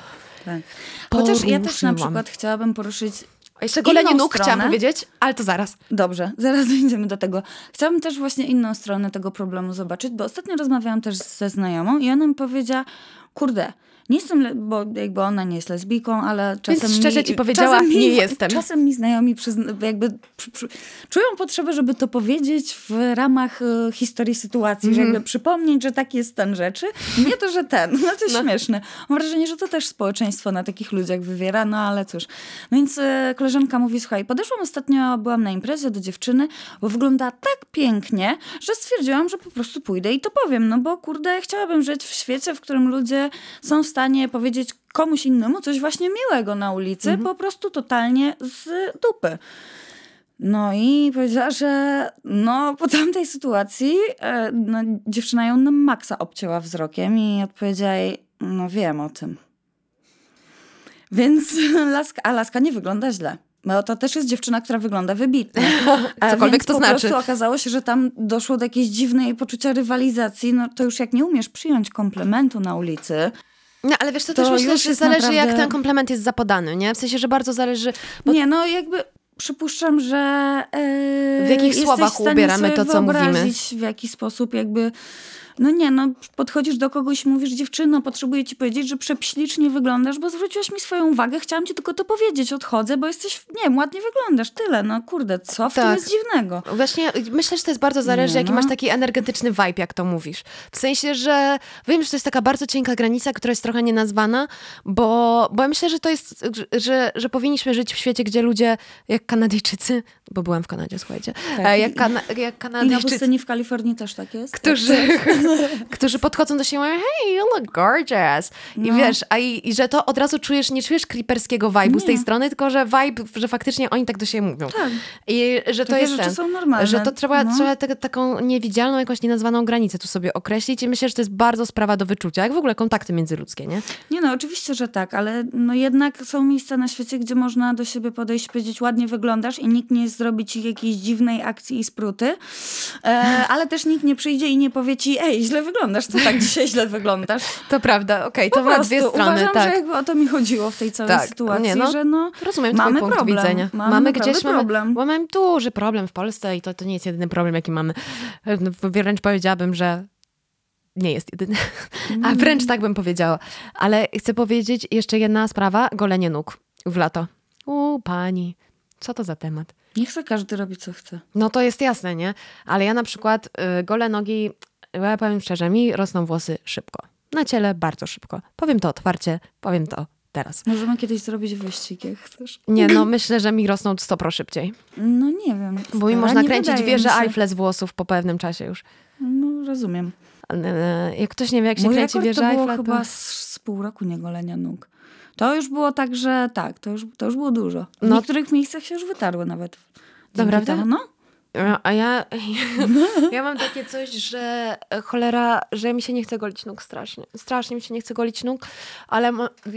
A: Tak. Chociaż ja też na przykład chciałabym poruszyć
B: A Jeszcze golenie nóg chciałam
A: stronę.
B: powiedzieć, ale to zaraz.
A: Dobrze, zaraz dojdziemy do tego. Chciałabym też właśnie inną stronę tego problemu zobaczyć, bo ostatnio rozmawiałam też ze znajomą i ona mi powiedziała, kurde, nie jestem, bo jakby ona nie jest lesbijką, ale czasem
B: szczerze
A: mi,
B: ci powiedziała,
A: czasem mi,
B: nie jestem.
A: Czasem mi znajomi przyzna, jakby przy, przy, czują potrzebę, żeby to powiedzieć w ramach e, historii sytuacji, że jakby przypomnieć, że taki jest stan rzeczy. Nie to, że ten, no to
B: No.
A: śmieszne. Mam wrażenie, że to też społeczeństwo na takich ludziach wywiera, no ale cóż. No więc e, koleżanka mówi, słuchaj, podeszłam ostatnio, byłam na imprezie do dziewczyny, bo wygląda tak pięknie, że stwierdziłam, że po prostu pójdę i to powiem, no bo kurde, chciałabym żyć w świecie, w którym ludzie są w stanie powiedzieć komuś innemu coś właśnie miłego na ulicy, po prostu totalnie z dupy. No i powiedziała, że no po tamtej sytuacji e, no, dziewczyna ją na maksa obcięła wzrokiem i odpowiedziała jej, no wiem o tym. Więc laska, a laska nie wygląda źle. Bo to też jest dziewczyna, która wygląda wybitnie.
B: Cokolwiek to
A: po
B: znaczy.
A: prostu okazało się, że tam doszło do jakiejś dziwnej poczucia rywalizacji. No to już jak nie umiesz przyjąć komplementu na ulicy,
B: No, ale wiesz, to,
A: To
B: też myślę, że zależy, jak
A: naprawdę-
B: ten komplement jest zapodany, nie? W sensie, że bardzo zależy... Bo
A: Nie, no jakby przypuszczam, że e,
B: W jakich słowach ubieramy to, co mówimy.
A: w jaki sposób jakby... No nie, no podchodzisz do kogoś i mówisz, dziewczyno, potrzebuję ci powiedzieć, że prześlicznie wyglądasz, bo zwróciłaś mi swoją uwagę, chciałam ci tylko to powiedzieć, odchodzę, bo jesteś, nie wiem, ładnie wyglądasz, tyle, no kurde, co w tym
B: Tak.
A: jest dziwnego?
B: Właśnie myślę, że to jest bardzo zależy,
A: Nie,
B: jaki
A: no.
B: masz taki energetyczny vibe, jak to mówisz. W sensie, że wiem, że to jest taka bardzo cienka granica, która jest trochę nienazwana, bo, bo ja myślę, że to jest, że, że powinniśmy żyć w świecie, gdzie ludzie, jak Kanadyjczycy, bo byłam w Kanadzie, słuchajcie,
A: Tak.
B: e, jak, kana, jak
A: I na
B: Kanadyjczycy,
A: pustyni w Kalifornii też tak jest?
B: którzy, którzy podchodzą do siebie i mówią, hey, you look gorgeous. I
A: No.
B: wiesz, a i, i że to od razu czujesz, nie czujesz creeperskiego vibe'u z tej strony, tylko że vibe, że faktycznie oni tak do siebie mówią.
A: Tak.
B: I że to
A: Takie
B: jest ten,
A: są normalne.
B: że to trzeba,
A: No.
B: trzeba te, taką niewidzialną, jakąś nienazwaną granicę tu sobie określić i myślę, że to jest bardzo sprawa do wyczucia, jak w ogóle kontakty międzyludzkie, nie?
A: Nie no, oczywiście, że tak, ale no jednak są miejsca na świecie, gdzie można do siebie podejść powiedzieć, ładnie wyglądasz i nikt nie zrobi ci jakiejś dziwnej akcji i spruty, e, ale też nikt nie przyjdzie i nie powie ci, ej, źle wyglądasz, co tak dzisiaj źle wyglądasz?
B: To prawda, okej, to
A: Po
B: ma dwie strony,
A: uważam,
B: tak.
A: że jakby o to mi chodziło w tej całej
B: Tak,
A: sytuacji,
B: nie, no,
A: że no,
B: Rozumiem
A: mamy
B: twój punkt
A: problem.
B: widzenia.
A: Mamy
B: gdzieś
A: naprawdę problem.
B: Mamy, mamy duży problem w Polsce i to, to nie jest jedyny problem, jaki mamy. Wręcz powiedziałabym, że nie jest jedyny. A wręcz tak bym powiedziała. Ale chcę powiedzieć jeszcze jedna sprawa, golenie nóg w lato. U, pani, co to za temat?
A: nie chce każdy robić, co chce.
B: No to jest jasne, nie? Ale ja na przykład y, gole nogi, ja powiem szczerze, mi rosną włosy szybko. Na ciele bardzo szybko. Powiem to otwarcie, powiem to teraz.
A: Możemy kiedyś zrobić wyścig, jak chcesz.
B: Nie, no myślę, że mi rosną 100 pro szybciej.
A: No nie wiem.
B: Bo mi
A: stara,
B: można kręcić wieżę. Eiffla z włosów po pewnym czasie już.
A: No rozumiem.
B: E, Jak ktoś nie wie, jak się
A: Mój
B: kręci
A: rekord
B: wieżę
A: to było
B: Eiffla,
A: chyba
B: to...
A: z, pół roku niegolenia nóg. To już było tak, że tak, to już, to już było dużo. W
B: No.
A: niektórych miejscach się już wytarły nawet. Temu, No.
B: A ja, ja mam takie coś, że e, cholera, że mi się nie chce golić nóg strasznie. Strasznie mi się nie chce golić nóg, ale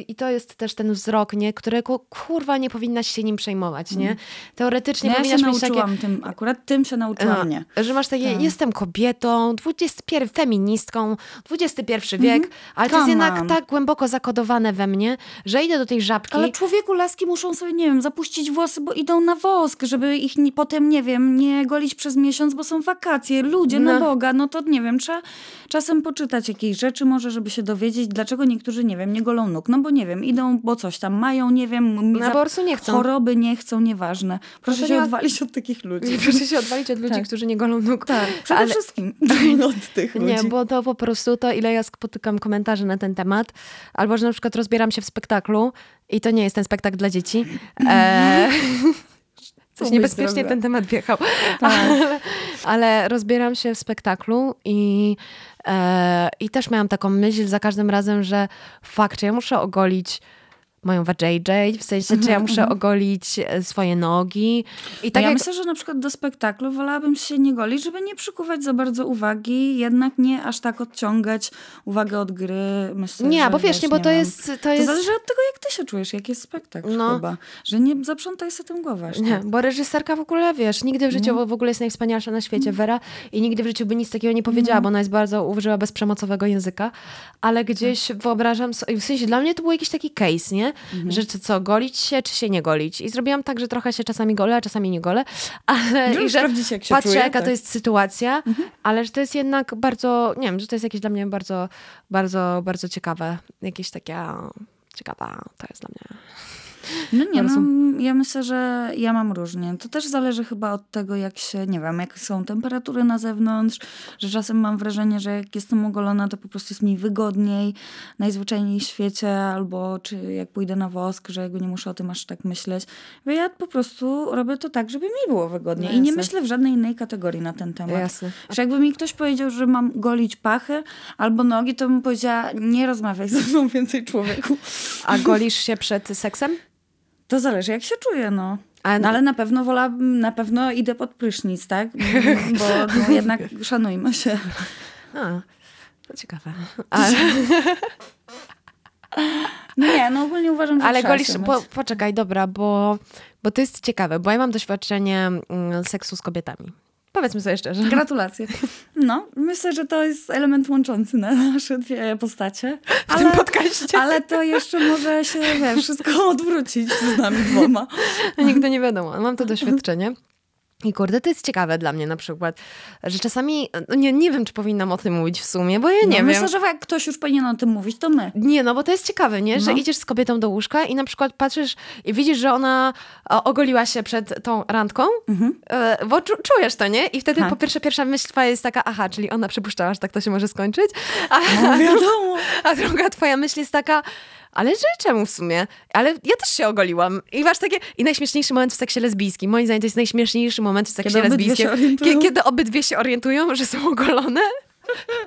B: i to jest też ten wzrok, nie? którego kurwa nie powinnaś się nim przejmować, nie? Teoretycznie
A: No ja się
B: mieć takie...
A: nauczyłam tym, akurat tym się nauczyłam, nie.
B: No, że masz takie,
A: Tak.
B: jestem kobietą, 21, feministką, XXI wiek, ale to jest
A: Mhm. Come
B: jednak
A: on.
B: tak głęboko zakodowane we mnie, że idę do tej żabki.
A: Ale człowieku, laski muszą sobie, nie wiem, zapuścić włosy, bo idą na wosk, żeby ich nie, potem, nie wiem, nie golić przez miesiąc, bo są wakacje. Ludzie, na
B: No.
A: Boga, no to nie wiem, trzeba czasem poczytać jakieś rzeczy może, żeby się dowiedzieć, dlaczego niektórzy, nie wiem, nie golą nóg. No bo nie wiem, idą, bo coś tam mają, nie wiem,
B: Na borsu nie chcą.
A: choroby nie chcą, nieważne. Proszę
B: to
A: się
B: nie
A: odwalić od takich ludzi.
B: Proszę się odwalić od ludzi,
A: Tak.
B: którzy nie golą nóg.
A: Tak, przede
B: Ale-
A: wszystkim od tych ludzi.
B: Nie, bo to po prostu to, ile ja spotykam komentarzy na ten temat, albo że na przykład rozbieram się w spektaklu i to nie jest ten spektakl dla dzieci. E,
A: Co
B: coś niebezpiecznie ten temat wjechał.
A: Tak.
B: Ale, ale rozbieram się w spektaklu i, e, i też miałam taką myśl za każdym razem, że fakt, ja muszę ogolić moją JJ, w sensie, czy ja muszę ogolić e, swoje nogi. I tak
A: Tak ja
B: jak...
A: myślę, że na przykład do spektaklu wolałabym się nie golić, żeby nie przykuwać za bardzo uwagi, jednak nie aż tak odciągać uwagę od gry. Myślę,
B: Nie, bo wiesz, nie, bo to jest... To
A: To
B: jest...
A: zależy od tego, jak ty się czujesz, jak jest spektakl
B: No.
A: chyba. Że nie zaprzątaj sobie tym głowę.
B: Nie,
A: tak.
B: bo reżyserka w ogóle, wiesz, nigdy w życiu w ogóle jest najwspanialsza na świecie, Wera, i nigdy w życiu by nic takiego nie powiedziała, bo ona jest bardzo, użyła bezprzemocowego języka, ale gdzieś wyobrażam sobie, w sensie dla mnie to był jakiś taki case, nie? Że czy co, golić się, czy się nie golić. I zrobiłam tak, że trochę się czasami golę, a czasami nie golę, ale i że
A: jak się
B: patrzę,
A: czuję,
B: jaka
A: tak.
B: to jest sytuacja, ale że to jest jednak bardzo, nie wiem, że to jest jakieś dla mnie bardzo, bardzo, bardzo ciekawe, jakieś takie ciekawa, to jest dla mnie.
A: No nie, no, ja myślę, że ja mam różnie. To też zależy chyba od tego, jak się, nie wiem, jak są temperatury na zewnątrz, że czasem mam wrażenie, że jak jestem ogolona, to po prostu jest mi wygodniej, najzwyczajniej w świecie, albo czy jak pójdę na wosk, że jakby nie muszę o tym aż tak myśleć. Bo ja po prostu robię to tak, żeby mi było wygodnie
B: No
A: i nie myślę w żadnej innej kategorii na ten temat.
B: Jasne.
A: Że jakby mi ktoś powiedział, że mam golić pachy albo nogi, to bym powiedziała, nie rozmawiaj ze mną więcej człowieku.
B: A golisz się przed seksem?
A: To zależy, jak się czuję, no. No ale na pewno wolałabym, na pewno idę pod prysznic, tak? Bo no, jednak szanujmy się.
B: A, to ciekawe. Ale,
A: No nie, no ogólnie uważam, że
B: ale golisz, po, poczekaj, dobra, bo, bo to jest ciekawe, bo ja mam doświadczenie mm, seksu z kobietami. Powiedzmy sobie szczerze.
A: Gratulacje. No, myślę, że to jest element łączący na nasze dwie postacie.
B: W tym podcaście.
A: ale to jeszcze może się wiesz, wszystko odwrócić z nami dwoma.
B: Nigdy nie wiadomo. Mam to doświadczenie. I kurde, to jest ciekawe dla mnie na przykład, że czasami, no nie, nie wiem, czy powinnam o tym mówić w sumie, bo ja nie
A: no,
B: wiem.
A: Myślę, że jak ktoś już powinien o tym mówić, to my.
B: Nie, no bo to jest ciekawe, nie? Że
A: No.
B: idziesz z kobietą do łóżka i na przykład patrzysz i widzisz, że ona ogoliła się przed tą randką, e, bo czu, czujesz to, nie? I wtedy
A: Tak.
B: po pierwsze, pierwsza myśl twoja jest taka, aha, czyli ona przypuszczała, że tak to się może skończyć, a,
A: No wiadomo.
B: a druga twoja myśl jest taka, ale że czemu w sumie? Ale ja też się ogoliłam. I masz takie, i najśmieszniejszy moment w seksie lesbijskim, moim zdaniem to jest najśmieszniejszy moment w seksie
A: Kiedy obydwie
B: lesbijskim. Kie- kiedy obydwie się orientują, że są ogolone,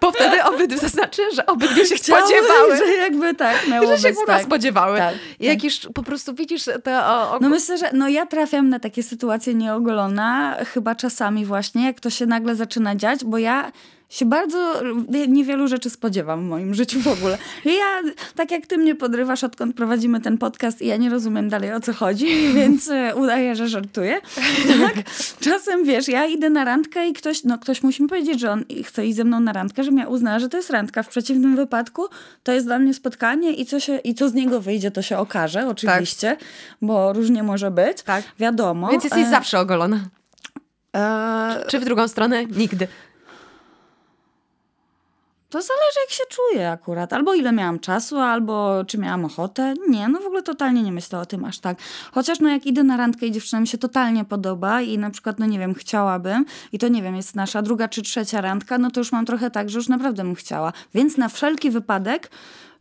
B: bo wtedy obydwie, to znaczy, że obydwie się spodziewały.
A: że jakby tak miało
B: Że się kurwa
A: tak.
B: spodziewały.
A: Tak,
B: jak już po prostu widzisz te o, o,
A: No myślę, że no ja trafiam na takie sytuacje nieogolona, chyba czasami właśnie, jak to się nagle zaczyna dziać, bo ja się bardzo niewielu rzeczy spodziewam w moim życiu w ogóle. Ja, tak jak ty mnie podrywasz, odkąd prowadzimy ten podcast i ja nie rozumiem dalej o co chodzi, więc e, udaję, że żartuję. Tak? Czasem, wiesz, ja idę na randkę i ktoś, no ktoś musi mi powiedzieć, że on chce iść ze mną na randkę, żebym ja uznała, że to jest randka. W przeciwnym wypadku to jest dla mnie spotkanie i co, się, i co z niego wyjdzie, to się okaże, oczywiście, bo różnie może być.
B: Tak.
A: Wiadomo.
B: Więc jesteś
A: E,
B: zawsze ogolona.
A: e,
B: Czy w drugą stronę? Nigdy.
A: To zależy, jak się czuję akurat. Albo ile miałam czasu, albo czy miałam ochotę. Nie, no w ogóle totalnie nie myślę o tym aż tak. Chociaż no jak idę na randkę i dziewczyna mi się totalnie podoba i na przykład, no nie wiem, chciałabym i to nie wiem, jest nasza druga czy trzecia randka, no to już mam trochę tak, że już naprawdę bym chciała. Więc na wszelki wypadek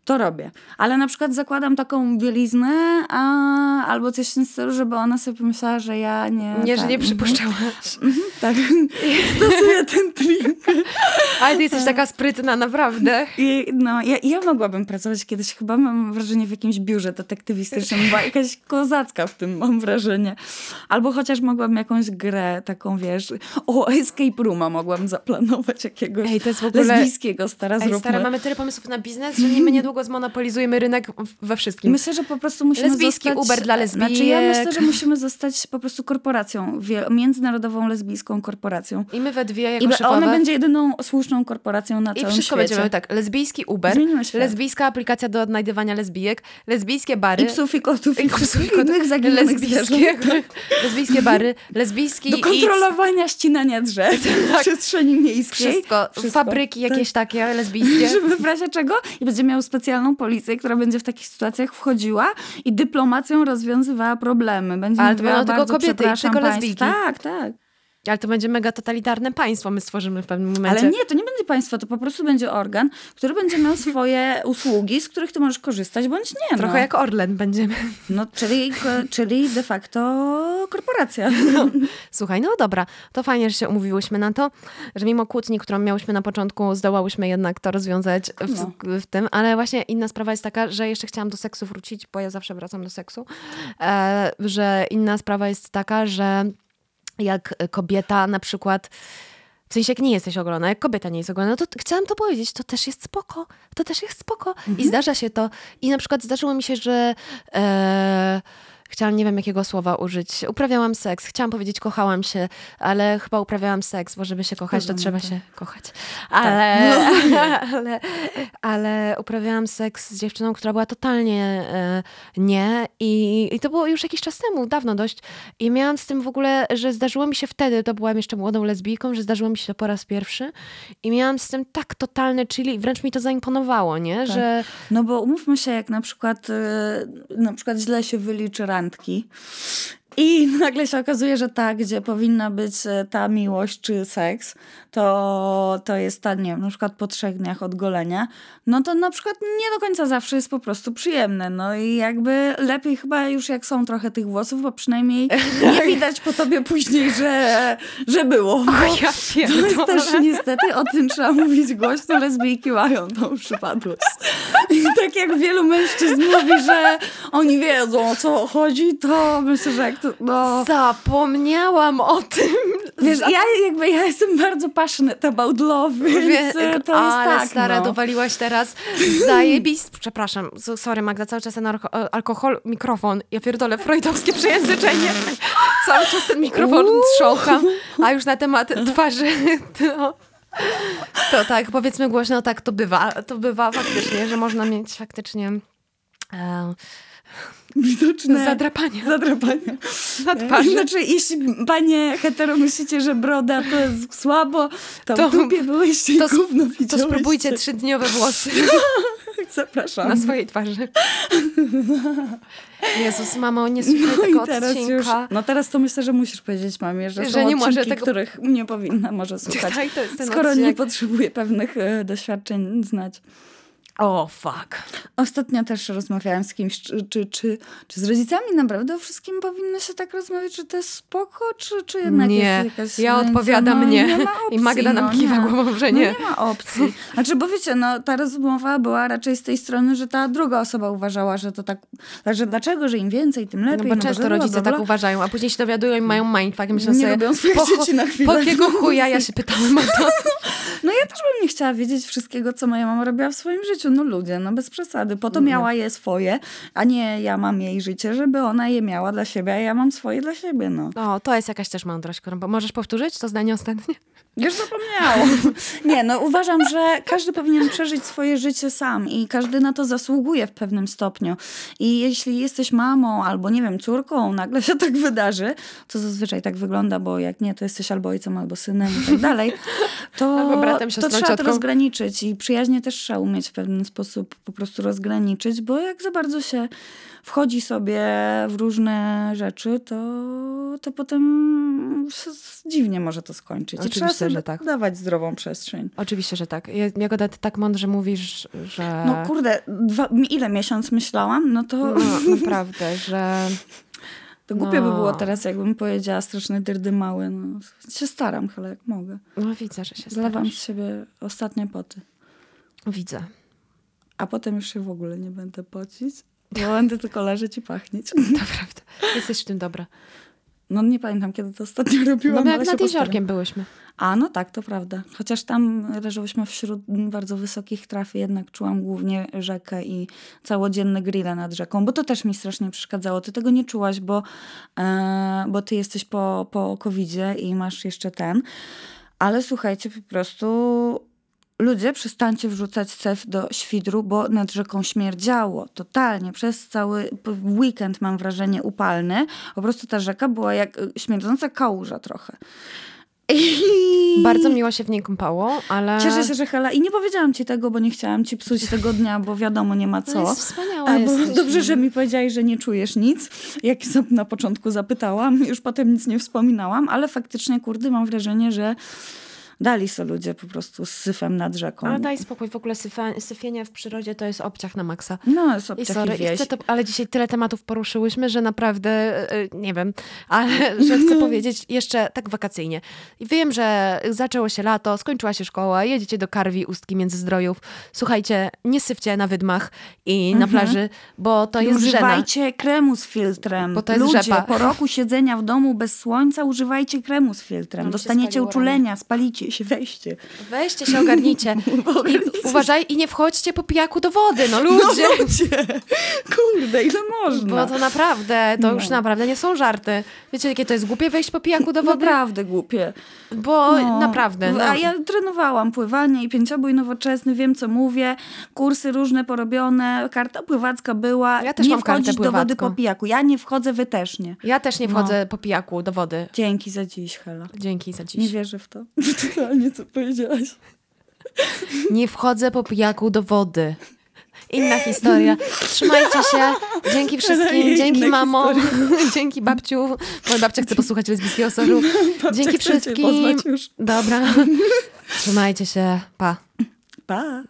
A: to robię. Ale na przykład zakładam taką bieliznę a, albo coś w tym stylu, żeby ona sobie pomyślała, że ja nie...
B: Nie, że
A: tak,
B: nie
A: mhm,
B: przypuszczałaś.
A: Tak, stosuję ten trik.
B: Ale ty jesteś taka sprytna, naprawdę.
A: I no, ja, ja mogłabym pracować kiedyś, chyba mam wrażenie w jakimś biurze detektywistycznym, była jakaś kozacka w tym, mam wrażenie. Albo chociaż mogłabym jakąś grę taką, wiesz, o, escape rooma mogłam zaplanować jakiegoś
B: Ej, to jest w ogóle-
A: lesbijskiego, stara
B: Ej, stara, mamy tyle pomysłów na biznes, że my niedługo zmonopolizujemy rynek we wszystkim.
A: Myślę, że po prostu musimy
B: Lesbijski
A: zostać...
B: Uber dla
A: Znaczy ja
B: lesbijek.
A: myślę, że musimy zostać po prostu korporacją, międzynarodową lesbijską korporacją.
B: I my we dwie
A: I
B: jako
A: be-
B: szefowe.
A: ona będzie jedyną słuszną korporacją na
B: I
A: całym
B: wszystko
A: świecie.
B: będziemy miały tak. Lesbijski Uber, lesbijska aplikacja do odnajdywania lesbijek, lesbijskie bary.
A: I psów, i kotów, i,
B: i psów, i kotów,
A: innych zaginionych
B: lesbijskie, lesbijskie bary, lesbijski
A: Do
B: i
A: kontrolowania ścinania drzew w przestrzeni miejskiej.
B: wszystko, fabryki jakieś takie lesbijskie.
A: Żeby w razie czego i będzie miał specjalną policję, która będzie w takich sytuacjach wchodziła i dyplomacją rozwiązywała problemy. Będzie
B: Ale to będą tylko kobiety i tylko lesbijki.
A: Tak, tak.
B: Ale to będzie mega totalitarne państwo, my stworzymy w pewnym momencie.
A: Ale nie, to nie będzie państwo, to po prostu będzie organ, który będzie miał swoje usługi, z których ty możesz korzystać, bądź nie.
B: Trochę
A: no.
B: jak Orlen będziemy.
A: No, czyli, czyli de facto korporacja.
B: Słuchaj, no dobra, to fajnie, że się umówiłyśmy na to, że mimo kłótni, którą miałyśmy na początku, zdołałyśmy jednak to rozwiązać w,
A: No.
B: w tym, ale właśnie inna sprawa jest taka, że jeszcze chciałam do seksu wrócić, bo ja zawsze wracam do seksu, e, że inna sprawa jest taka, że jak kobieta na przykład w sensie, jak nie jesteś ogolona, jak kobieta nie jest ogolona, no to chciałam to powiedzieć, to też jest spoko, to też jest spoko. I zdarza się to. I na przykład zdarzyło mi się, że e, chciałam, nie wiem jakiego słowa użyć, uprawiałam seks, chciałam powiedzieć kochałam się, ale chyba uprawiałam seks, bo żeby się kochać, to trzeba się kochać. Ale, ale, ale uprawiałam seks z dziewczyną, która była totalnie e, nie i, i to było już jakiś czas temu, dawno dość. I miałam z tym w ogóle, że zdarzyło mi się wtedy, to byłam jeszcze młodą lesbijką, że zdarzyło mi się to po raz pierwszy i miałam z tym tak totalny czyli wręcz mi to zaimponowało, nie?
A: Tak.
B: Że
A: No bo umówmy się, jak na przykład, y, na przykład źle się wyliczy randki i nagle się okazuje, że ta, gdzie powinna być e, ta miłość czy seks, to, to jest ta, nie wiem, na przykład po trzech dniach od golenia, no to na przykład nie do końca zawsze jest po prostu przyjemne. No i jakby lepiej chyba już jak są trochę tych włosów, bo przynajmniej nie widać po tobie później, że, że było. Bo
B: ja
A: to jest też niestety, o tym trzeba mówić głośno, lesbijki mają tą przypadłość. I tak jak wielu mężczyzn mówi, że oni wiedzą o co chodzi, to myślę, że jak no...
B: zapomniałam o tym.
A: Wiesz, ja jakby, ja jestem bardzo passionate about love, więc
B: Wie-
A: e, to jest
B: ale
A: tak,
B: stara,
A: no.
B: dowaliłaś teraz zajebist. Przepraszam, sorry Magda, cały czas ten alko- alkohol, mikrofon. Ja pierdolę, freudowskie przejęzyczenie. Cały czas ten mikrofon
A: Uuu.
B: trzącham, a już na temat twarzy to... To tak, powiedzmy głośno, tak to bywa. To bywa faktycznie, że można mieć faktycznie e,
A: Widoczne
B: zadrapanie
A: zadrapanie.
B: na twarzy.
A: Znaczy, jeśli panie hetero myślicie, że broda to jest słabo, to,
B: To-
A: w dupie byłyście i
B: to,
A: gówno
B: to spróbujcie trzydniowe włosy
A: Zapraszam.
B: na swojej twarzy. Jezus, mamo, nie słuchaj
A: No
B: tego
A: i teraz już,
B: odcinka.
A: no teraz to myślę, że musisz powiedzieć mamie, że,
B: Że
A: są
B: nie
A: odcinki,
B: tego-
A: których nie powinna może słuchać.
B: Tak,
A: skoro nie
B: odcinek.
A: potrzebuje pewnych e, doświadczeń znać.
B: O, fuck.
A: Ostatnio też rozmawiałam z kimś, czy, czy, czy, czy z rodzicami naprawdę o wszystkim powinno się tak rozmawiać, czy to jest spoko, czy, czy jednak
B: Nie,
A: jest jakaś
B: ja odpowiadam
A: no,
B: nie.
A: nie ma
B: I
A: opcji,
B: Magda nam
A: no,
B: kiwa
A: nie.
B: głową, że
A: No
B: nie.
A: nie ma opcji. Znaczy, bo wiecie, no, ta rozmowa była raczej z tej strony, że ta druga osoba uważała, że to tak, że dlaczego, że im więcej, tym lepiej.
B: No bo często
A: bla,
B: rodzice
A: bla, bla.
B: tak uważają, a później się dowiadują i mają mindfuck i myślą
A: Nie
B: sobie,
A: lubią swoich dzieci na chwilę.
B: po jakiego chuja ja się pytałem o to.
A: No ja też bym nie chciała wiedzieć wszystkiego, co moja mama robiła w swoim życiu. No ludzie, no bez przesady. Po to
B: Mhm.
A: miała je swoje, a nie ja mam jej życie, żeby ona je miała dla siebie, a ja mam swoje dla siebie, no.
B: O, to jest jakaś też mądrość, którą... bo Możesz powtórzyć to zdanie ostatnie?
A: Już zapomniałam. Nie, no uważam, że każdy powinien przeżyć swoje życie sam i każdy na to zasługuje w pewnym stopniu. I jeśli jesteś mamą albo, nie wiem, córką, nagle się tak wydarzy, to zazwyczaj tak wygląda, bo jak nie, to jesteś albo ojcem, albo synem i tak dalej, to,
B: Albo bratem,
A: to trzeba to rozgraniczyć i przyjaźnie też trzeba umieć w pewien sposób po prostu rozgraniczyć, bo jak za bardzo się wchodzi sobie w różne rzeczy, to, to potem dziwnie może to skończyć. I
B: Oczywiście,
A: trzeba sobie
B: że tak.
A: dawać zdrową przestrzeń.
B: Oczywiście, że tak. Ja- Jagoda, ty tak mądrze mówisz, że...
A: No kurde, dwa, ile miesiąc myślałam, no to,
B: No, naprawdę, że...
A: to głupio by
B: no.
A: było teraz, jakbym powiedziała straszne dyrdy małe. No, się staram, ale jak mogę.
B: No widzę, że się
A: Zlewam
B: starasz.
A: z siebie ostatnie poty.
B: Widzę.
A: A potem już się w ogóle nie będę pocić, będę tylko leżeć i pachnieć.
B: To prawda. Jesteś w tym dobra.
A: No nie pamiętam, kiedy to ostatnio robiłam,
B: No bo jak nad
A: postaram.
B: jeziorkiem byłyśmy.
A: A, no tak, to prawda. Chociaż tam leżałyśmy wśród bardzo wysokich traf, jednak czułam głównie rzekę i całodzienne grille nad rzeką, bo to też mi strasznie przeszkadzało. Ty tego nie czułaś, bo, e, bo ty jesteś po, po covidzie i masz jeszcze ten. Ale słuchajcie, po prostu ludzie, przestańcie wrzucać cew do świdru, bo nad rzeką śmierdziało. Totalnie. Przez cały weekend, mam wrażenie, upalny. Po prostu ta rzeka była jak y, śmierdząca kałuża trochę.
B: Bardzo miło się w niej kąpało, ale...
A: Cieszę się, że Hela. I nie powiedziałam ci tego, bo nie chciałam ci psuć tego dnia, bo wiadomo, nie ma
B: To
A: co.
B: jest
A: Albo
B: jesteś.
A: dobrze, że mi powiedziałeś, że nie czujesz nic, jak na początku zapytałam, już potem nic nie wspominałam, ale faktycznie, kurde, mam wrażenie, że dali sobie ludzie po prostu z syfem nad rzeką.
B: Ale daj spokój, w ogóle syfienie w przyrodzie to jest obciach na maksa.
A: No, jest
B: I
A: obciach
B: sorry,
A: i
B: i
A: wieś.
B: chcę to, ale dzisiaj tyle tematów poruszyłyśmy, że naprawdę, e, nie wiem, ale że chcę powiedzieć jeszcze tak wakacyjnie. I wiem, że zaczęło się lato, skończyła się szkoła, jedziecie do Karwi, Ustki, Międzyzdrojów. Słuchajcie, nie syfcie na wydmach i na plaży, bo to
A: I
B: jest żena.
A: używajcie kremu z filtrem.
B: Bo to jest
A: Ludzie,
B: rzepa.
A: po roku siedzenia w domu bez słońca, używajcie kremu z filtrem. Dostaniecie uczulenia, spalicie się, weźcie.
B: Weźcie się, ogarnijcie. I uważaj i nie wchodźcie po pijaku do wody, no ludzie.
A: ludzie! Kurde, ile można?
B: Bo to naprawdę, to już
A: No.
B: naprawdę nie są żarty. Wiecie, jakie to jest głupie wejść po pijaku do wody?
A: Naprawdę głupie.
B: Bo
A: No.
B: naprawdę. No.
A: A ja trenowałam pływanie i pięciobój nowoczesny, wiem co mówię, kursy różne porobione, karta pływacka była.
B: Ja też
A: nie
B: mam
A: wchodzić do wody po pijaku. Ja nie wchodzę, wy też nie.
B: Ja też nie
A: No.
B: wchodzę po pijaku do wody.
A: Dzięki za dziś, Hela.
B: Dzięki za
A: Nie
B: dziś.
A: wierzę w to. Co powiedziałaś.
B: Nie wchodzę po pijaku do wody. Inna historia. Trzymajcie się. Dzięki wszystkim. Dzięki mamo. Dzięki babciu. Moja babcia chce posłuchać lesbijskiego soru. Dzięki wszystkim. Dobra. Trzymajcie się. Pa.
A: Pa!